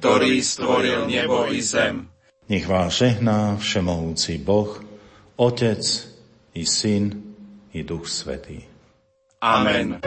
ktorý stvoril nebo i zem. Nech vás žehná všemohúci Boh, Otec i Syn i Duch Svetý. Amen.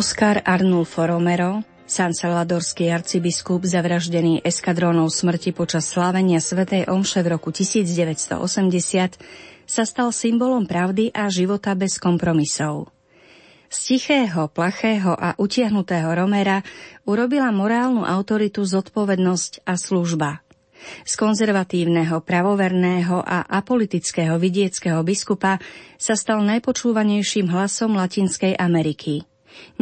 Oscar Arnulfo Romero, San Salvadorský arcibiskup zavraždený eskadrónou smrti počas slávenia Svetej Omše v roku 1980, sa stal symbolom pravdy a života bez kompromisov. Z tichého, plachého a utiahnutého Romera urobila morálnu autoritu zodpovednosť a služba. Z konzervatívneho, pravoverného a apolitického vidieckého biskupa sa stal najpočúvanejším hlasom Latinskej Ameriky –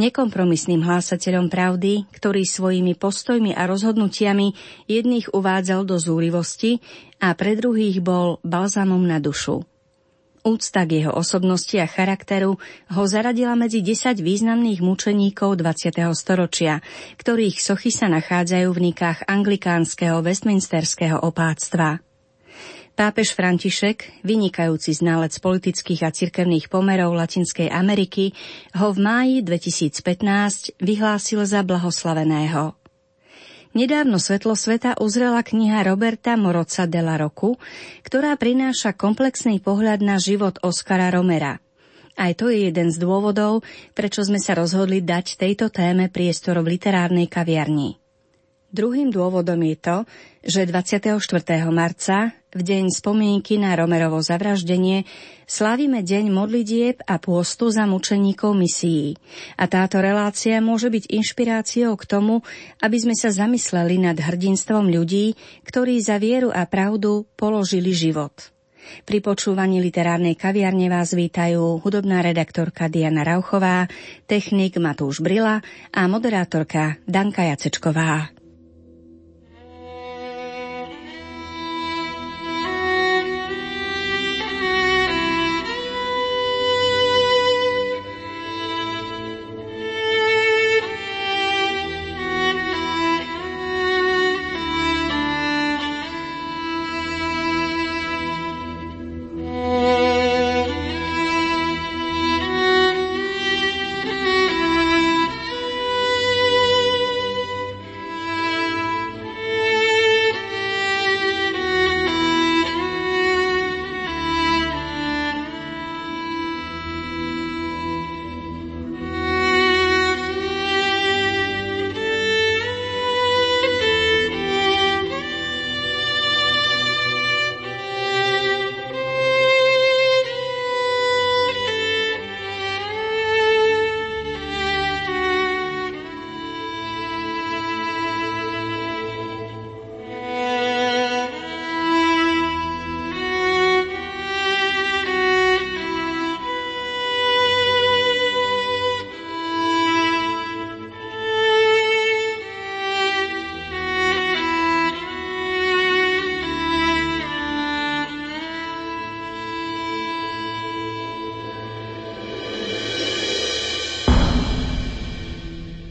nekompromisným hlásateľom pravdy, ktorý svojimi postojmi a rozhodnutiami jedných uvádzal do zúrivosti a pre druhých bol balzamom na dušu. Úcta k jeho osobnosti a charakteru ho zaradila medzi 10 významných mučeníkov 20. storočia, ktorých sochy sa nachádzajú v nikách anglikánskeho westminsterského opáctva. Pápež František, vynikajúci znalec politických a cirkevných pomerov Latinskej Ameriky, ho v máji 2015 vyhlásil za blahoslaveného. Nedávno svetlo sveta uzrela kniha Roberta Moroca de la Roku, ktorá prináša komplexný pohľad na život Oskara Romera. Aj to je jeden z dôvodov, prečo sme sa rozhodli dať tejto téme priestor v literárnej kaviarni. Druhým dôvodom je to, že 24. marca, v deň spomienky na Romerovo zavraždenie, slávime deň modlitieb a pôstu za mučeníkov misií. A táto relácia môže byť inšpiráciou k tomu, aby sme sa zamysleli nad hrdinstvom ľudí, ktorí za vieru a pravdu položili život. Pri počúvaní literárnej kaviarne vás vítajú hudobná redaktorka Diana Rauchová, technik Matúš Brila a moderátorka Danka Jacečková.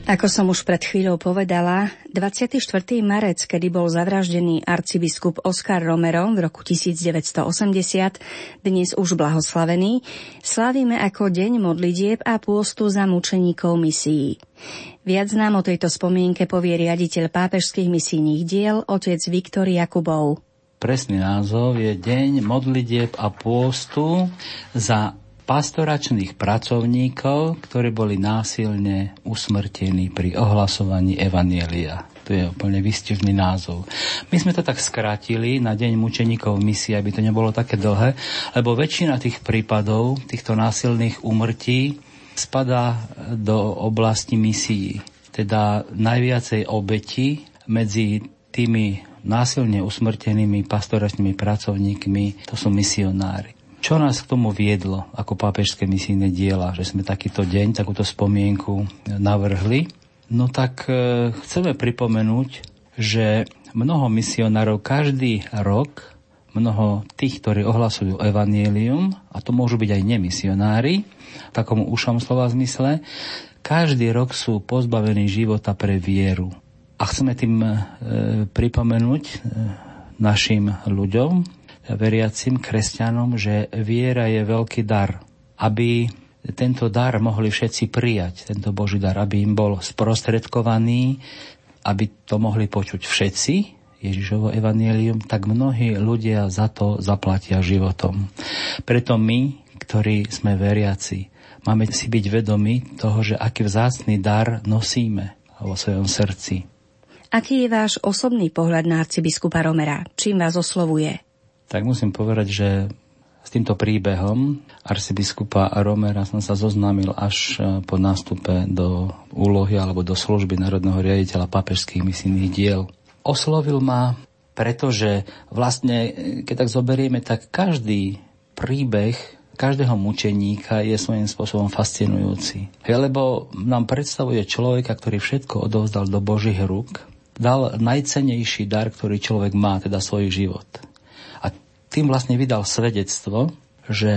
Ako som už pred chvíľou povedala, 24. marec, kedy bol zavraždený arcibiskup Oskar Romero v roku 1980, dnes už blahoslavený, slavíme ako deň modlitieb a pôstu za mučeníkov misií. Viac nám o tejto spomienke povie riaditeľ pápežských misijných diel, otec Viktor Jakubov. Presný názov je Deň modlitieb a pôstu za pastoračných pracovníkov, ktorí boli násilne usmrtení pri ohlasovaní Evanielia. To je úplne vystihný názov. My sme to tak skrátili na deň mučeníkov misie, aby to nebolo také dlhé, lebo väčšina tých prípadov, týchto násilných úmrtí, spadá do oblasti misií. Teda najviacej obeti medzi tými násilne usmrtenými pastoračnými pracovníkmi, to sú misionári. Čo nás k tomu viedlo ako pápežské misijné diela, že sme takýto deň, takúto spomienku navrhli? No tak e, chceme pripomenúť, že mnoho misionárov každý rok, mnoho tých, ktorí ohlasujú evanielium, a to môžu byť aj nemisionári, v takom ušom slova zmysle, každý rok sú pozbavení života pre vieru. A chceme tým e, pripomenúť e, našim ľuďom, veriacim kresťanom, že viera je veľký dar. Aby tento dar mohli všetci prijať, tento Boží dar, aby im bol sprostredkovaný, aby to mohli počuť všetci, Ježišovo evanielium, tak mnohí ľudia za to zaplatia životom. Preto my, ktorí sme veriaci, máme si byť vedomi toho, že aký vzácný dar nosíme vo svojom srdci. Aký je váš osobný pohľad na arcibiskupa Romera? Čím vás oslovuje? Tak musím povedať, že s týmto príbehom arcibiskupa Romera som sa zoznámil až e, po nástupe do úlohy alebo do služby národného riaditeľa papežských misijných diel. Oslovil ma, pretože vlastne, e, keď tak zoberieme, tak každý príbeh každého mučeníka je svojím spôsobom fascinujúci. Lebo nám predstavuje človeka, ktorý všetko odovzdal do Božích rúk, dal najcenejší dar, ktorý človek má, teda svoj život tým vlastne vydal svedectvo, že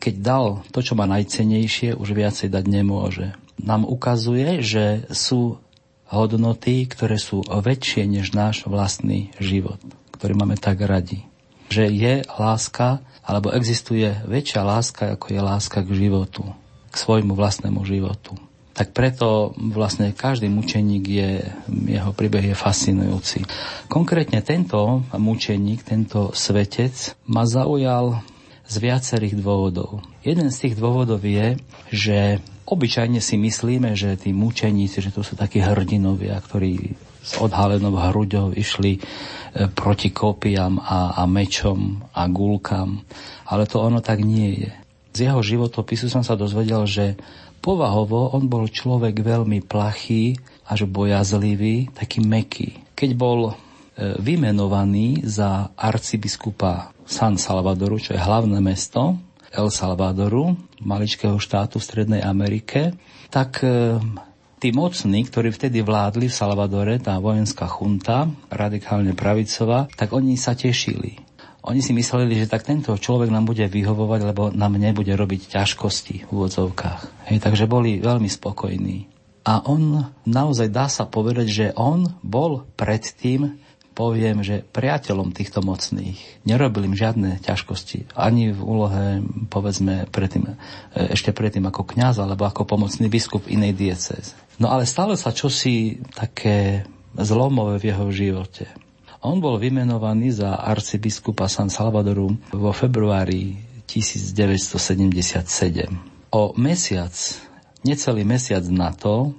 keď dal to, čo má najcenejšie, už viacej dať nemôže. Nám ukazuje, že sú hodnoty, ktoré sú väčšie než náš vlastný život, ktorý máme tak radi. Že je láska, alebo existuje väčšia láska, ako je láska k životu, k svojmu vlastnému životu tak preto vlastne každý mučeník je, jeho príbeh je fascinujúci. Konkrétne tento mučeník, tento svetec ma zaujal z viacerých dôvodov. Jeden z tých dôvodov je, že obyčajne si myslíme, že tí mučeníci, že to sú takí hrdinovia, ktorí s odhalenou hruďou išli e, proti kopiam a, a mečom a gulkám. Ale to ono tak nie je. Z jeho životopisu som sa dozvedel, že Povahovo on bol človek veľmi plachý, až bojazlivý, taký meký. Keď bol e, vymenovaný za arcibiskupa San Salvadoru, čo je hlavné mesto El Salvadoru, maličkého štátu v Strednej Amerike, tak e, tí mocní, ktorí vtedy vládli v Salvadore, tá vojenská chunta, radikálne pravicová, tak oni sa tešili. Oni si mysleli, že tak tento človek nám bude vyhovovať, lebo nám nebude robiť ťažkosti v úvodzovkách. Hej, takže boli veľmi spokojní. A on naozaj dá sa povedať, že on bol predtým, poviem, že priateľom týchto mocných. Nerobil im žiadne ťažkosti. Ani v úlohe, povedzme, predtým, e, ešte predtým ako kňaz alebo ako pomocný biskup inej diecéze. No ale stalo sa čosi také zlomové v jeho živote. On bol vymenovaný za arcibiskupa San Salvadoru vo februári 1977. O mesiac, necelý mesiac na to,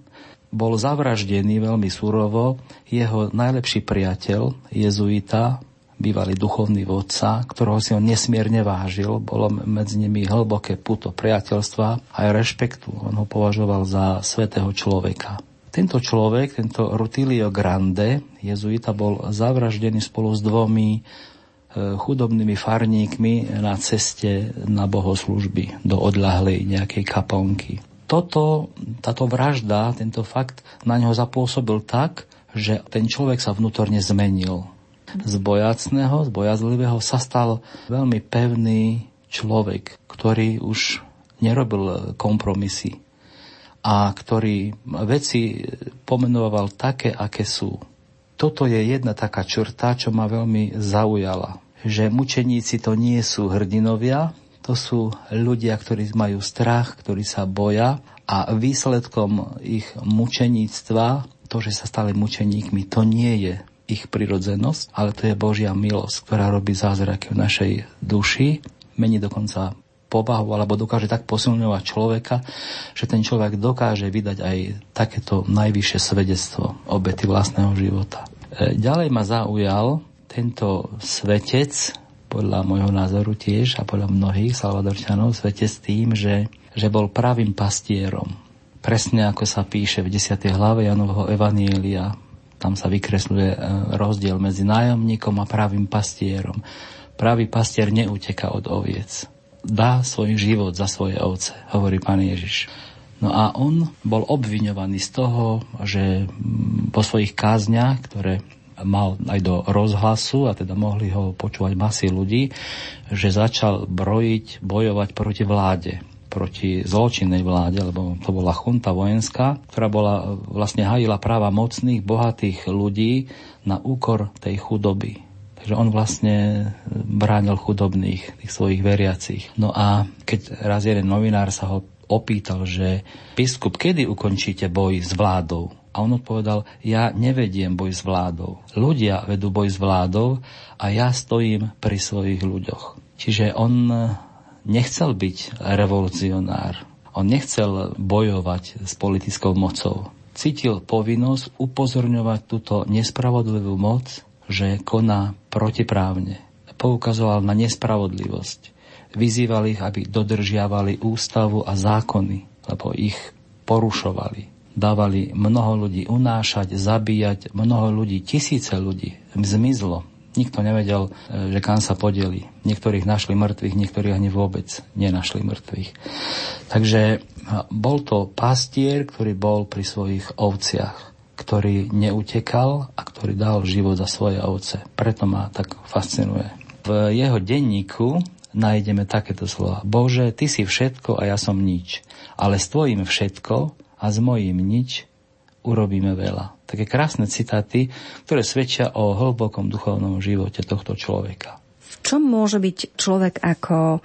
bol zavraždený veľmi surovo jeho najlepší priateľ, jezuita, bývalý duchovný vodca, ktorého si on nesmierne vážil. Bolo medzi nimi hlboké puto priateľstva a aj rešpektu. On ho považoval za svetého človeka. Tento človek, tento Rutilio Grande, jezuita, bol zavraždený spolu s dvomi e, chudobnými farníkmi na ceste na bohoslužby do odľahlej nejakej kaponky. Toto, táto vražda, tento fakt na neho zapôsobil tak, že ten človek sa vnútorne zmenil. Z bojacného, z bojazlivého sa stal veľmi pevný človek, ktorý už nerobil kompromisy, a ktorý veci pomenoval také, aké sú. Toto je jedna taká črta, čo ma veľmi zaujala. Že mučeníci to nie sú hrdinovia, to sú ľudia, ktorí majú strach, ktorí sa boja a výsledkom ich mučeníctva, to, že sa stali mučeníkmi, to nie je ich prirodzenosť, ale to je Božia milosť, ktorá robí zázraky v našej duši, mení dokonca povahu alebo dokáže tak posilňovať človeka, že ten človek dokáže vydať aj takéto najvyššie svedectvo obety vlastného života. E, ďalej ma zaujal tento svetec, podľa môjho názoru tiež a podľa mnohých salvadorčanov, svetec tým, že, že bol pravým pastierom. Presne ako sa píše v 10. hlave Janovho Evanielia, tam sa vykresľuje e, rozdiel medzi nájomníkom a pravým pastierom. Pravý pastier neuteka od oviec dá svoj život za svoje ovce, hovorí pán Ježiš. No a on bol obviňovaný z toho, že po svojich kázniach, ktoré mal aj do rozhlasu a teda mohli ho počúvať masy ľudí, že začal brojiť, bojovať proti vláde proti zločinnej vláde, lebo to bola chunta vojenská, ktorá bola vlastne hajila práva mocných, bohatých ľudí na úkor tej chudoby. Takže on vlastne bránil chudobných, tých svojich veriacich. No a keď raz jeden novinár sa ho opýtal, že biskup, kedy ukončíte boj s vládou? A on odpovedal, ja nevediem boj s vládou. Ľudia vedú boj s vládou a ja stojím pri svojich ľuďoch. Čiže on nechcel byť revolucionár. On nechcel bojovať s politickou mocou. Cítil povinnosť upozorňovať túto nespravodlivú moc, že koná protiprávne. Poukazoval na nespravodlivosť. Vyzýval ich, aby dodržiavali ústavu a zákony, lebo ich porušovali dávali mnoho ľudí unášať, zabíjať, mnoho ľudí, tisíce ľudí zmizlo. Nikto nevedel, e, že kam sa podeli. Niektorých našli mŕtvych, niektorých ani vôbec nenašli mŕtvych. Takže e, bol to pastier, ktorý bol pri svojich ovciach, ktorý neutekal a ktorý dal život za svoje ovce. Preto ma tak fascinuje. V jeho denníku nájdeme takéto slova. Bože, Ty si všetko a ja som nič. Ale s Tvojim všetko a s mojím nič urobíme veľa. Také krásne citáty, ktoré svedčia o hlbokom duchovnom živote tohto človeka. V čom môže byť človek ako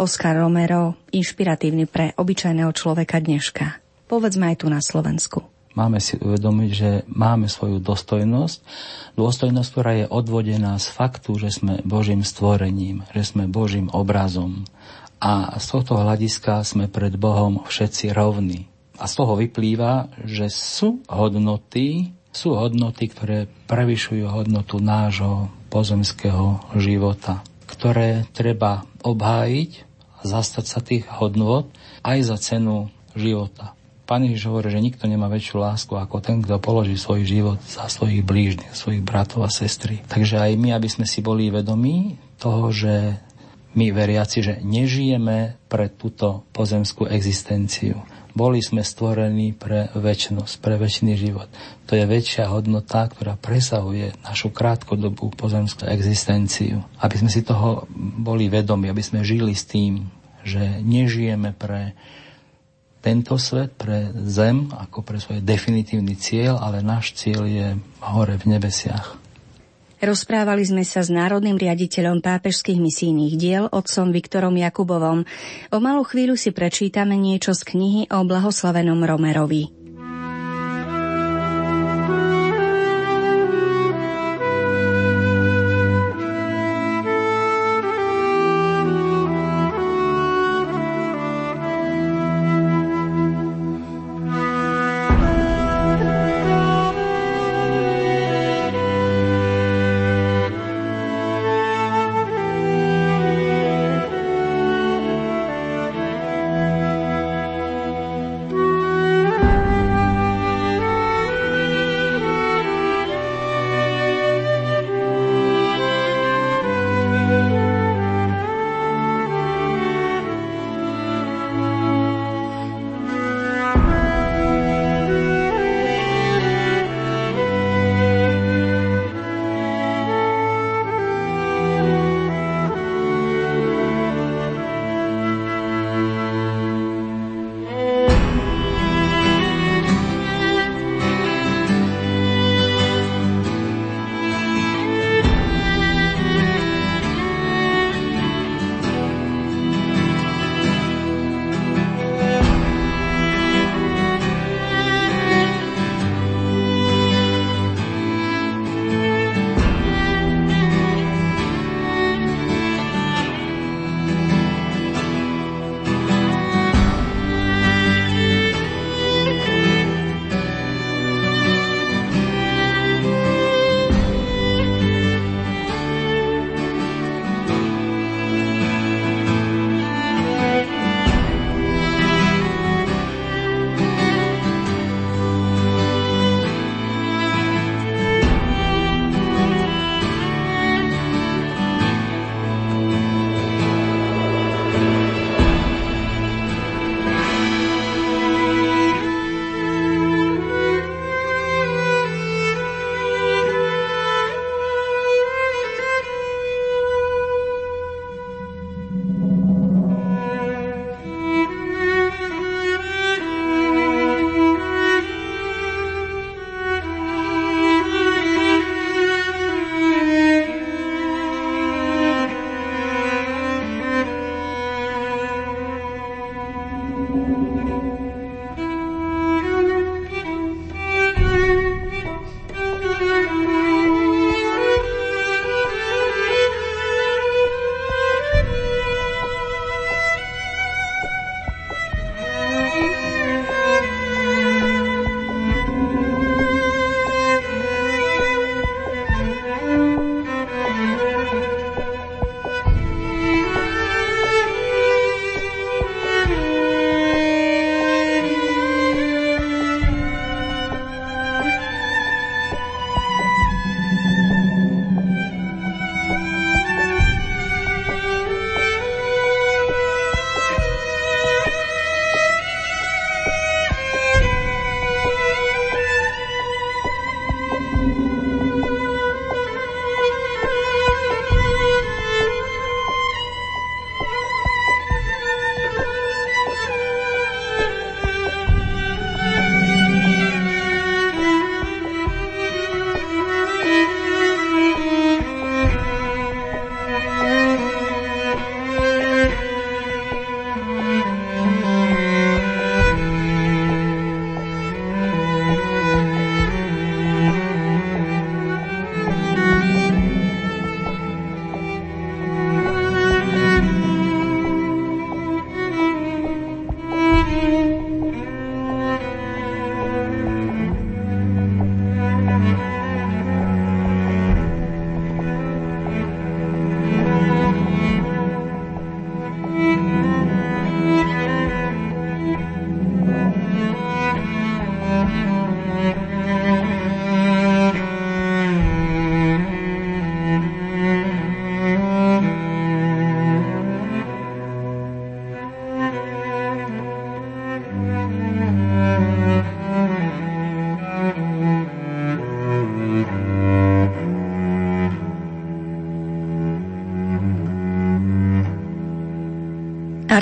Oscar Romero inšpiratívny pre obyčajného človeka dneška? Povedzme aj tu na Slovensku. Máme si uvedomiť, že máme svoju dostojnosť, dôstojnosť, ktorá je odvodená z faktu, že sme Božím stvorením, že sme Božím obrazom. A z tohto hľadiska sme pred Bohom všetci rovní. A z toho vyplýva, že sú hodnoty, sú hodnoty, ktoré prevyšujú hodnotu nášho pozemského života, ktoré treba obhájiť, zastať sa tých hodnot aj za cenu života. Pán Ježiš hovorí, že nikto nemá väčšiu lásku ako ten, kto položí svoj život za svojich blížnych, svojich bratov a sestry. Takže aj my, aby sme si boli vedomí toho, že my veriaci, že nežijeme pre túto pozemskú existenciu. Boli sme stvorení pre väčšnosť, pre väčší život. To je väčšia hodnota, ktorá presahuje našu krátkodobú pozemskú existenciu. Aby sme si toho boli vedomi, aby sme žili s tým, že nežijeme pre tento svet, pre zem, ako pre svoj definitívny cieľ, ale náš cieľ je hore v nebesiach. Rozprávali sme sa s národným riaditeľom pápežských misijných diel, otcom Viktorom Jakubovom. O malú chvíľu si prečítame niečo z knihy o blahoslavenom Romerovi.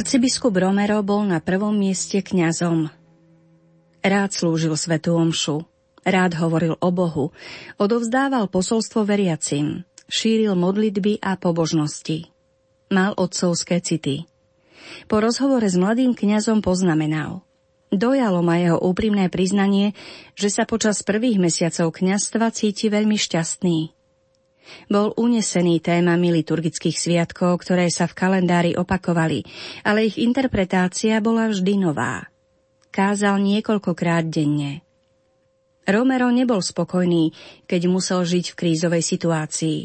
Arcibiskup Romero bol na prvom mieste kňazom. Rád slúžil svetu omšu, rád hovoril o Bohu, odovzdával posolstvo veriacim, šíril modlitby a pobožnosti. Mal otcovské city. Po rozhovore s mladým kňazom poznamenal. Dojalo ma jeho úprimné priznanie, že sa počas prvých mesiacov kňazstva cíti veľmi šťastný. Bol unesený témami liturgických sviatkov, ktoré sa v kalendári opakovali, ale ich interpretácia bola vždy nová. Kázal niekoľkokrát denne. Romero nebol spokojný, keď musel žiť v krízovej situácii.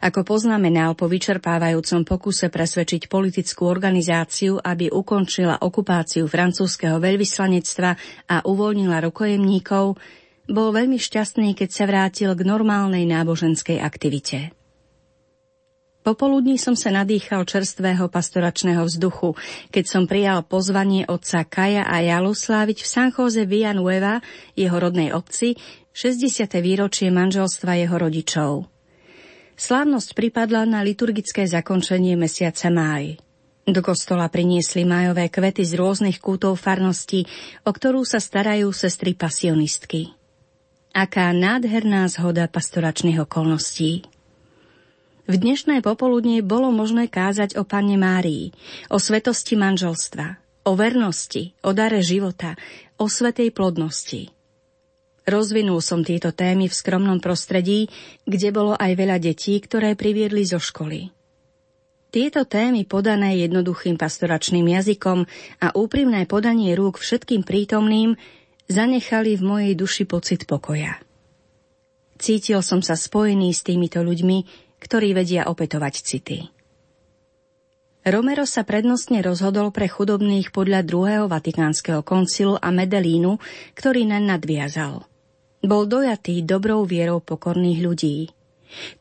Ako poznamenal po vyčerpávajúcom pokuse presvedčiť politickú organizáciu, aby ukončila okupáciu francúzského veľvyslanectva a uvoľnila rukojemníkov, bol veľmi šťastný, keď sa vrátil k normálnej náboženskej aktivite. Popoludní som sa nadýchal čerstvého pastoračného vzduchu, keď som prijal pozvanie otca Kaja a Jalu sláviť v San Jose Villanueva, jeho rodnej obci, 60. výročie manželstva jeho rodičov. Slávnosť pripadla na liturgické zakončenie mesiaca máj. Do kostola priniesli májové kvety z rôznych kútov farnosti, o ktorú sa starajú sestry pasionistky. Aká nádherná zhoda pastoračných okolností. V dnešné popoludnie bolo možné kázať o Pane Márii, o svetosti manželstva, o vernosti, o dare života, o svetej plodnosti. Rozvinul som tieto témy v skromnom prostredí, kde bolo aj veľa detí, ktoré priviedli zo školy. Tieto témy podané jednoduchým pastoračným jazykom a úprimné podanie rúk všetkým prítomným zanechali v mojej duši pocit pokoja. Cítil som sa spojený s týmito ľuďmi, ktorí vedia opetovať city. Romero sa prednostne rozhodol pre chudobných podľa druhého Vatikánskeho koncilu a Medelínu, ktorý naň nadviazal. Bol dojatý dobrou vierou pokorných ľudí.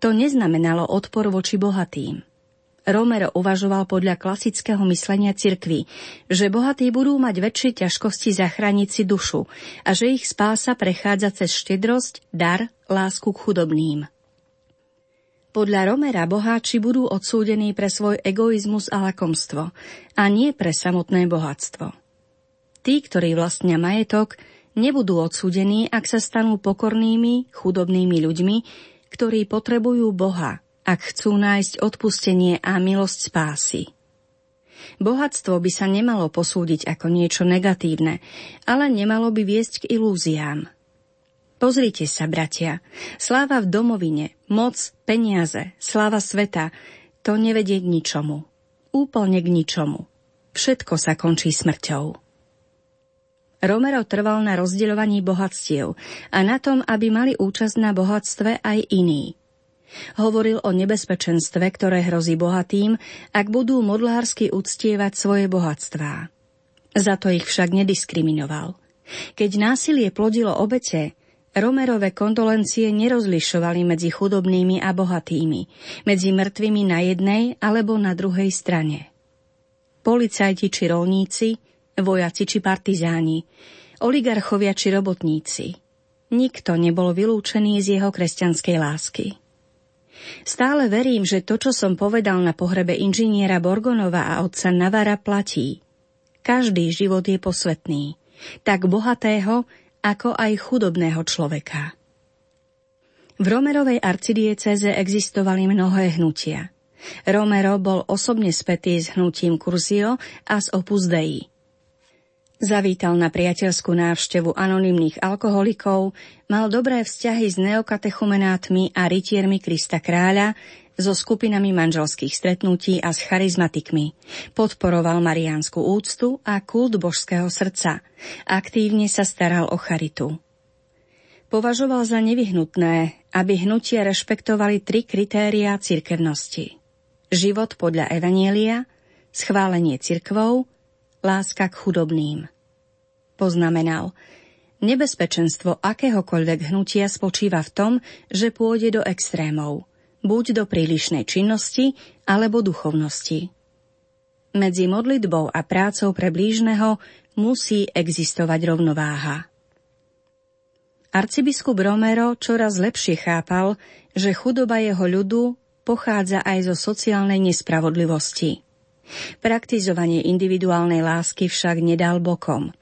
To neznamenalo odpor voči bohatým – Romero uvažoval podľa klasického myslenia cirkvy, že bohatí budú mať väčšie ťažkosti zachrániť si dušu a že ich spása prechádza cez štedrosť, dar, lásku k chudobným. Podľa Romera boháči budú odsúdení pre svoj egoizmus a lakomstvo a nie pre samotné bohatstvo. Tí, ktorí vlastnia majetok, nebudú odsúdení, ak sa stanú pokornými, chudobnými ľuďmi, ktorí potrebujú Boha ak chcú nájsť odpustenie a milosť spásy. Bohatstvo by sa nemalo posúdiť ako niečo negatívne, ale nemalo by viesť k ilúziám. Pozrite sa, bratia, sláva v domovine, moc, peniaze, sláva sveta, to nevedie k ničomu. Úplne k ničomu. Všetko sa končí smrťou. Romero trval na rozdeľovaní bohatstiev a na tom, aby mali účasť na bohatstve aj iní – Hovoril o nebezpečenstve, ktoré hrozí bohatým, ak budú modlársky uctievať svoje bohatstvá. Za to ich však nediskriminoval. Keď násilie plodilo obete, Romerové kondolencie nerozlišovali medzi chudobnými a bohatými, medzi mŕtvými na jednej alebo na druhej strane. Policajti či rolníci, vojaci či partizáni, oligarchovia či robotníci. Nikto nebol vylúčený z jeho kresťanskej lásky. Stále verím, že to, čo som povedal na pohrebe inžiniera Borgonova a otca Navara platí. Každý život je posvetný, tak bohatého, ako aj chudobného človeka. V Romerovej arcidieceze existovali mnohé hnutia. Romero bol osobne spätý s hnutím Kurzio a s Opus Dei. Zavítal na priateľskú návštevu anonymných alkoholikov, mal dobré vzťahy s neokatechumenátmi a rytiermi Krista kráľa, so skupinami manželských stretnutí a s charizmatikmi. Podporoval mariánsku úctu a kult božského srdca. Aktívne sa staral o charitu. Považoval za nevyhnutné, aby hnutia rešpektovali tri kritériá cirkevnosti. Život podľa Evanielia, schválenie cirkvou láska k chudobným. Poznamenal, nebezpečenstvo akéhokoľvek hnutia spočíva v tom, že pôjde do extrémov, buď do prílišnej činnosti alebo duchovnosti. Medzi modlitbou a prácou pre blížneho musí existovať rovnováha. Arcibiskup Romero čoraz lepšie chápal, že chudoba jeho ľudu pochádza aj zo sociálnej nespravodlivosti – Praktizovanie individuálnej lásky však nedal bokom.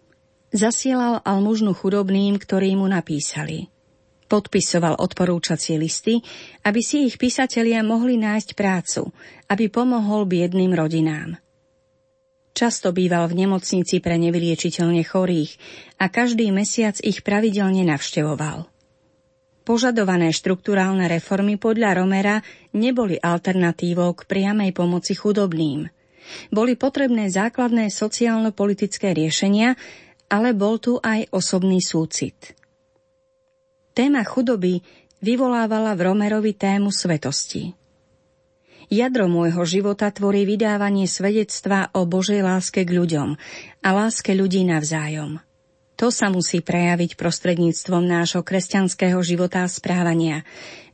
Zasielal almužnu chudobným, ktorí mu napísali. Podpisoval odporúčacie listy, aby si ich písatelia mohli nájsť prácu, aby pomohol biedným rodinám. Často býval v nemocnici pre nevyliečiteľne chorých a každý mesiac ich pravidelne navštevoval. Požadované štruktúrálne reformy podľa Romera neboli alternatívou k priamej pomoci chudobným. Boli potrebné základné sociálno-politické riešenia, ale bol tu aj osobný súcit. Téma chudoby vyvolávala v Romerovi tému svetosti. Jadro môjho života tvorí vydávanie svedectva o Božej láske k ľuďom a láske ľudí navzájom. To sa musí prejaviť prostredníctvom nášho kresťanského života a správania,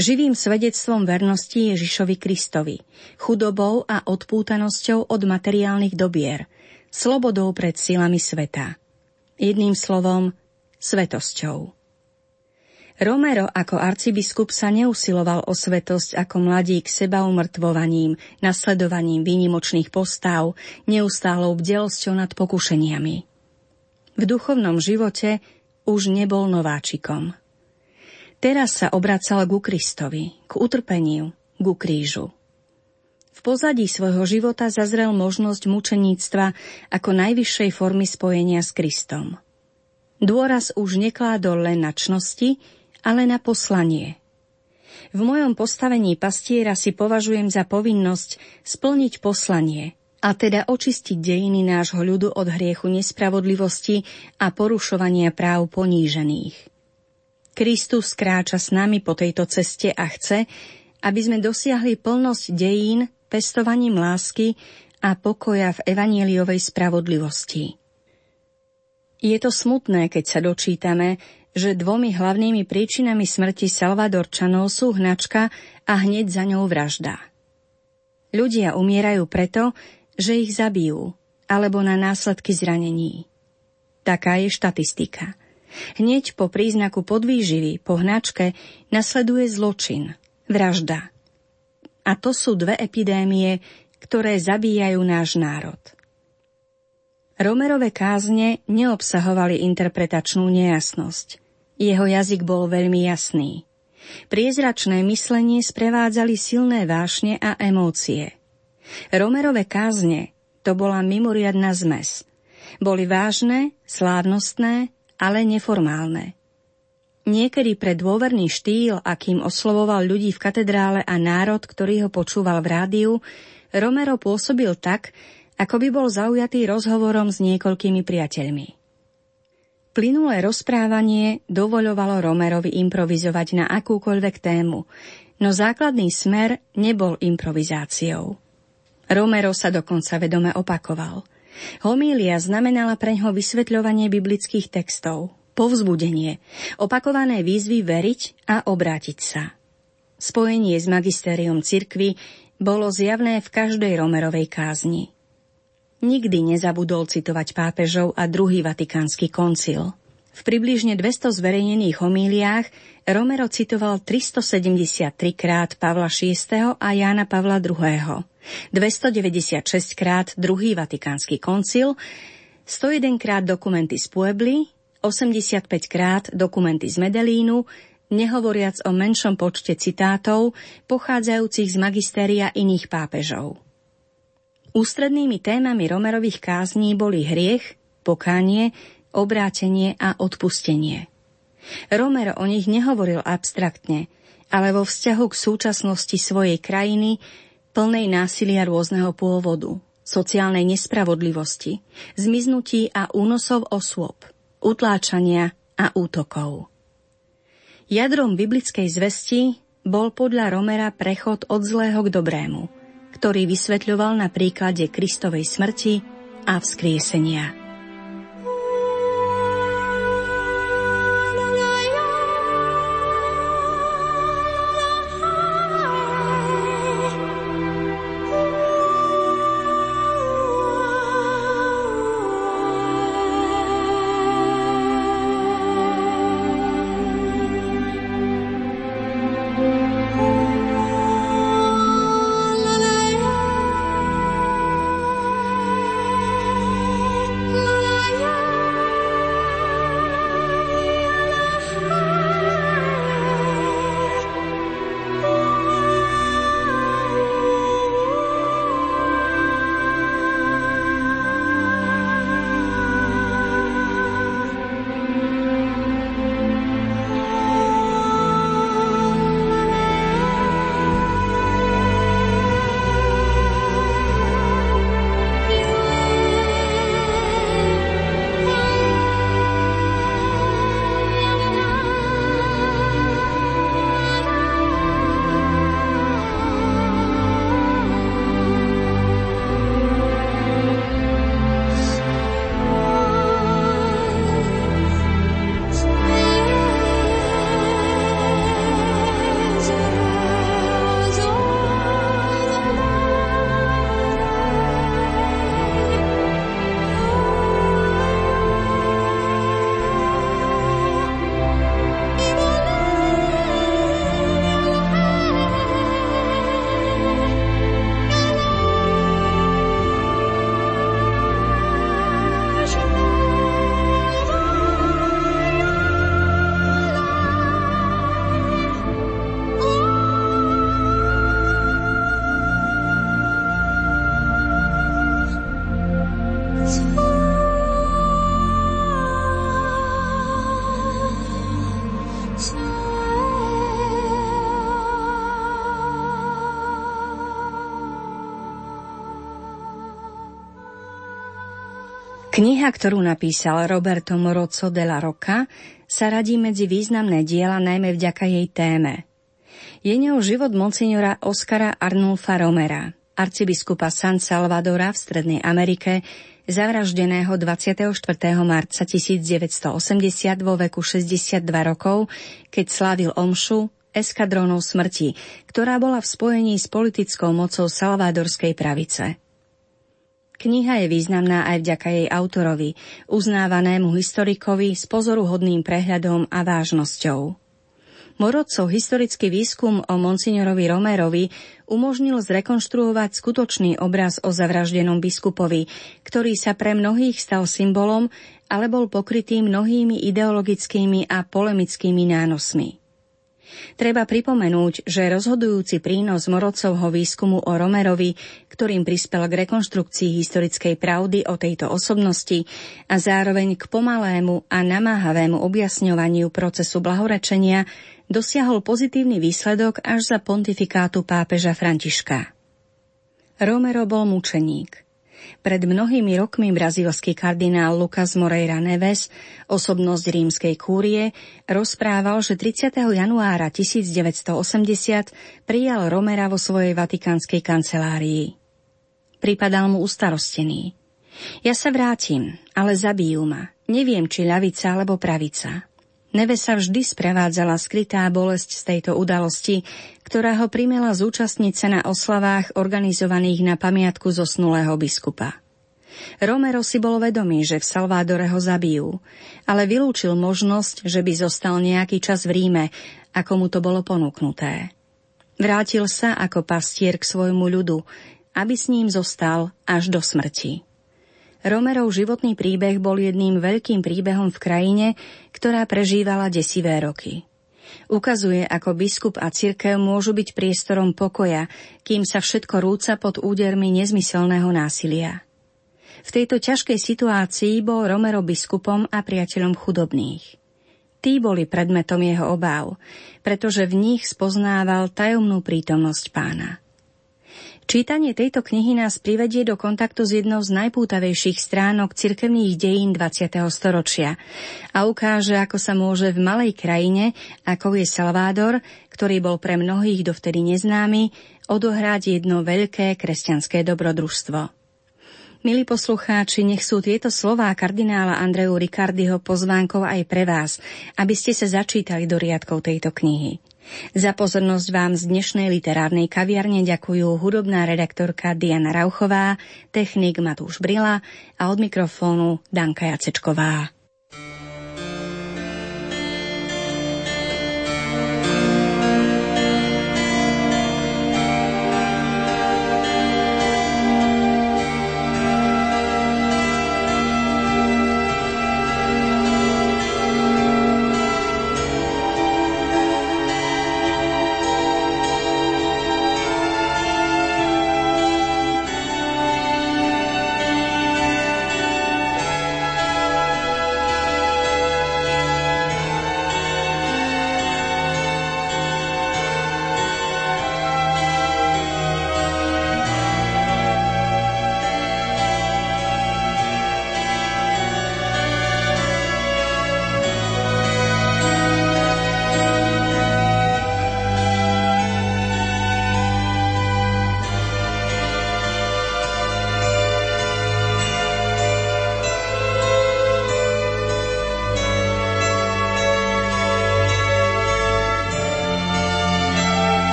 živým svedectvom vernosti Ježišovi Kristovi, chudobou a odpútanosťou od materiálnych dobier, slobodou pred silami sveta. Jedným slovom, svetosťou. Romero ako arcibiskup sa neusiloval o svetosť ako mladík seba umrtvovaním, nasledovaním výnimočných postav, neustálou bdelosťou nad pokušeniami. V duchovnom živote už nebol nováčikom. Teraz sa obracal ku Kristovi, k utrpeniu, ku krížu. V pozadí svojho života zazrel možnosť mučeníctva ako najvyššej formy spojenia s Kristom. Dôraz už nekládol len na čnosti, ale na poslanie. V mojom postavení pastiera si považujem za povinnosť splniť poslanie, a teda očistiť dejiny nášho ľudu od hriechu nespravodlivosti a porušovania práv ponížených. Kristus kráča s nami po tejto ceste a chce, aby sme dosiahli plnosť dejín pestovaním lásky a pokoja v evanieliovej spravodlivosti. Je to smutné, keď sa dočítame, že dvomi hlavnými príčinami smrti Salvadorčanov sú hnačka a hneď za ňou vražda. Ľudia umierajú preto, že ich zabijú, alebo na následky zranení. Taká je štatistika. Hneď po príznaku podvýživy, po hnačke, nasleduje zločin, vražda. A to sú dve epidémie, ktoré zabíjajú náš národ. Romerové kázne neobsahovali interpretačnú nejasnosť. Jeho jazyk bol veľmi jasný. Priezračné myslenie sprevádzali silné vášne a emócie. Romerové kázne to bola mimoriadná zmes. Boli vážne, slávnostné, ale neformálne. Niekedy pre dôverný štýl, akým oslovoval ľudí v katedrále a národ, ktorý ho počúval v rádiu, Romero pôsobil tak, ako by bol zaujatý rozhovorom s niekoľkými priateľmi. Plynulé rozprávanie dovoľovalo Romerovi improvizovať na akúkoľvek tému, no základný smer nebol improvizáciou. Romero sa dokonca vedome opakoval. Homília znamenala pre ňo vysvetľovanie biblických textov, povzbudenie, opakované výzvy veriť a obrátiť sa. Spojenie s magistériom cirkvy bolo zjavné v každej Romerovej kázni nikdy nezabudol citovať pápežov a druhý vatikánsky koncil. V približne 200 zverejnených homíliách Romero citoval 373 krát Pavla VI. a Jána Pavla II., 296 krát druhý vatikánsky koncil, 101 krát dokumenty z Puebly, 85 krát dokumenty z Medelínu, nehovoriac o menšom počte citátov pochádzajúcich z magistéria iných pápežov. Ústrednými témami Romerových kázní boli hriech, pokánie, obrátenie a odpustenie. Romero o nich nehovoril abstraktne, ale vo vzťahu k súčasnosti svojej krajiny, plnej násilia rôzneho pôvodu, sociálnej nespravodlivosti, zmiznutí a únosov osôb, utláčania a útokov. Jadrom biblickej zvesti bol podľa Romera prechod od zlého k dobrému – ktorý vysvetľoval na príklade Kristovej smrti a vzkriesenia. Kniha, ktorú napísal Roberto Morozzo la Rocca, sa radí medzi významné diela najmä vďaka jej téme. Je ňou život monsignora Oskara Arnulfa Romera, arcibiskupa San Salvadora v Strednej Amerike, zavraždeného 24. marca 1980 vo veku 62 rokov, keď slávil omšu eskadrónou smrti, ktorá bola v spojení s politickou mocou salvadorskej pravice. Kniha je významná aj vďaka jej autorovi, uznávanému historikovi s pozoruhodným prehľadom a vážnosťou. Morodcov historický výskum o monsignorovi Romerovi umožnil zrekonštruovať skutočný obraz o zavraždenom biskupovi, ktorý sa pre mnohých stal symbolom, ale bol pokrytý mnohými ideologickými a polemickými nánosmi. Treba pripomenúť, že rozhodujúci prínos Morodcovho výskumu o Romerovi, ktorým prispel k rekonštrukcii historickej pravdy o tejto osobnosti a zároveň k pomalému a namáhavému objasňovaniu procesu blahorečenia, dosiahol pozitívny výsledok až za pontifikátu pápeža Františka. Romero bol mučeník. Pred mnohými rokmi brazílsky kardinál Lucas Moreira Neves, osobnosť rímskej kúrie, rozprával, že 30. januára 1980 prijal Romera vo svojej vatikánskej kancelárii. Pripadal mu ustarostený. Ja sa vrátim, ale zabijú ma. Neviem, či ľavica alebo pravica. Neve sa vždy sprevádzala skrytá bolesť z tejto udalosti, ktorá ho primela zúčastniť sa na oslavách organizovaných na pamiatku zosnulého biskupa. Romero si bol vedomý, že v Salvádore ho zabijú, ale vylúčil možnosť, že by zostal nejaký čas v Ríme, ako mu to bolo ponúknuté. Vrátil sa ako pastier k svojmu ľudu, aby s ním zostal až do smrti. Romerov životný príbeh bol jedným veľkým príbehom v krajine, ktorá prežívala desivé roky. Ukazuje, ako biskup a cirkev môžu byť priestorom pokoja, kým sa všetko rúca pod údermi nezmyselného násilia. V tejto ťažkej situácii bol Romero biskupom a priateľom chudobných. Tí boli predmetom jeho obáv, pretože v nich spoznával tajomnú prítomnosť pána. Čítanie tejto knihy nás privedie do kontaktu s jednou z najpútavejších stránok cirkevných dejín 20. storočia a ukáže, ako sa môže v malej krajine, ako je Salvádor, ktorý bol pre mnohých dovtedy neznámy, odohrať jedno veľké kresťanské dobrodružstvo. Milí poslucháči, nech sú tieto slová kardinála Andreju Ricardiho pozvánkou aj pre vás, aby ste sa začítali do riadkov tejto knihy. Za pozornosť vám z dnešnej literárnej kaviarne ďakujú hudobná redaktorka Diana Rauchová, technik Matúš Brila a od mikrofónu Danka Jacečková.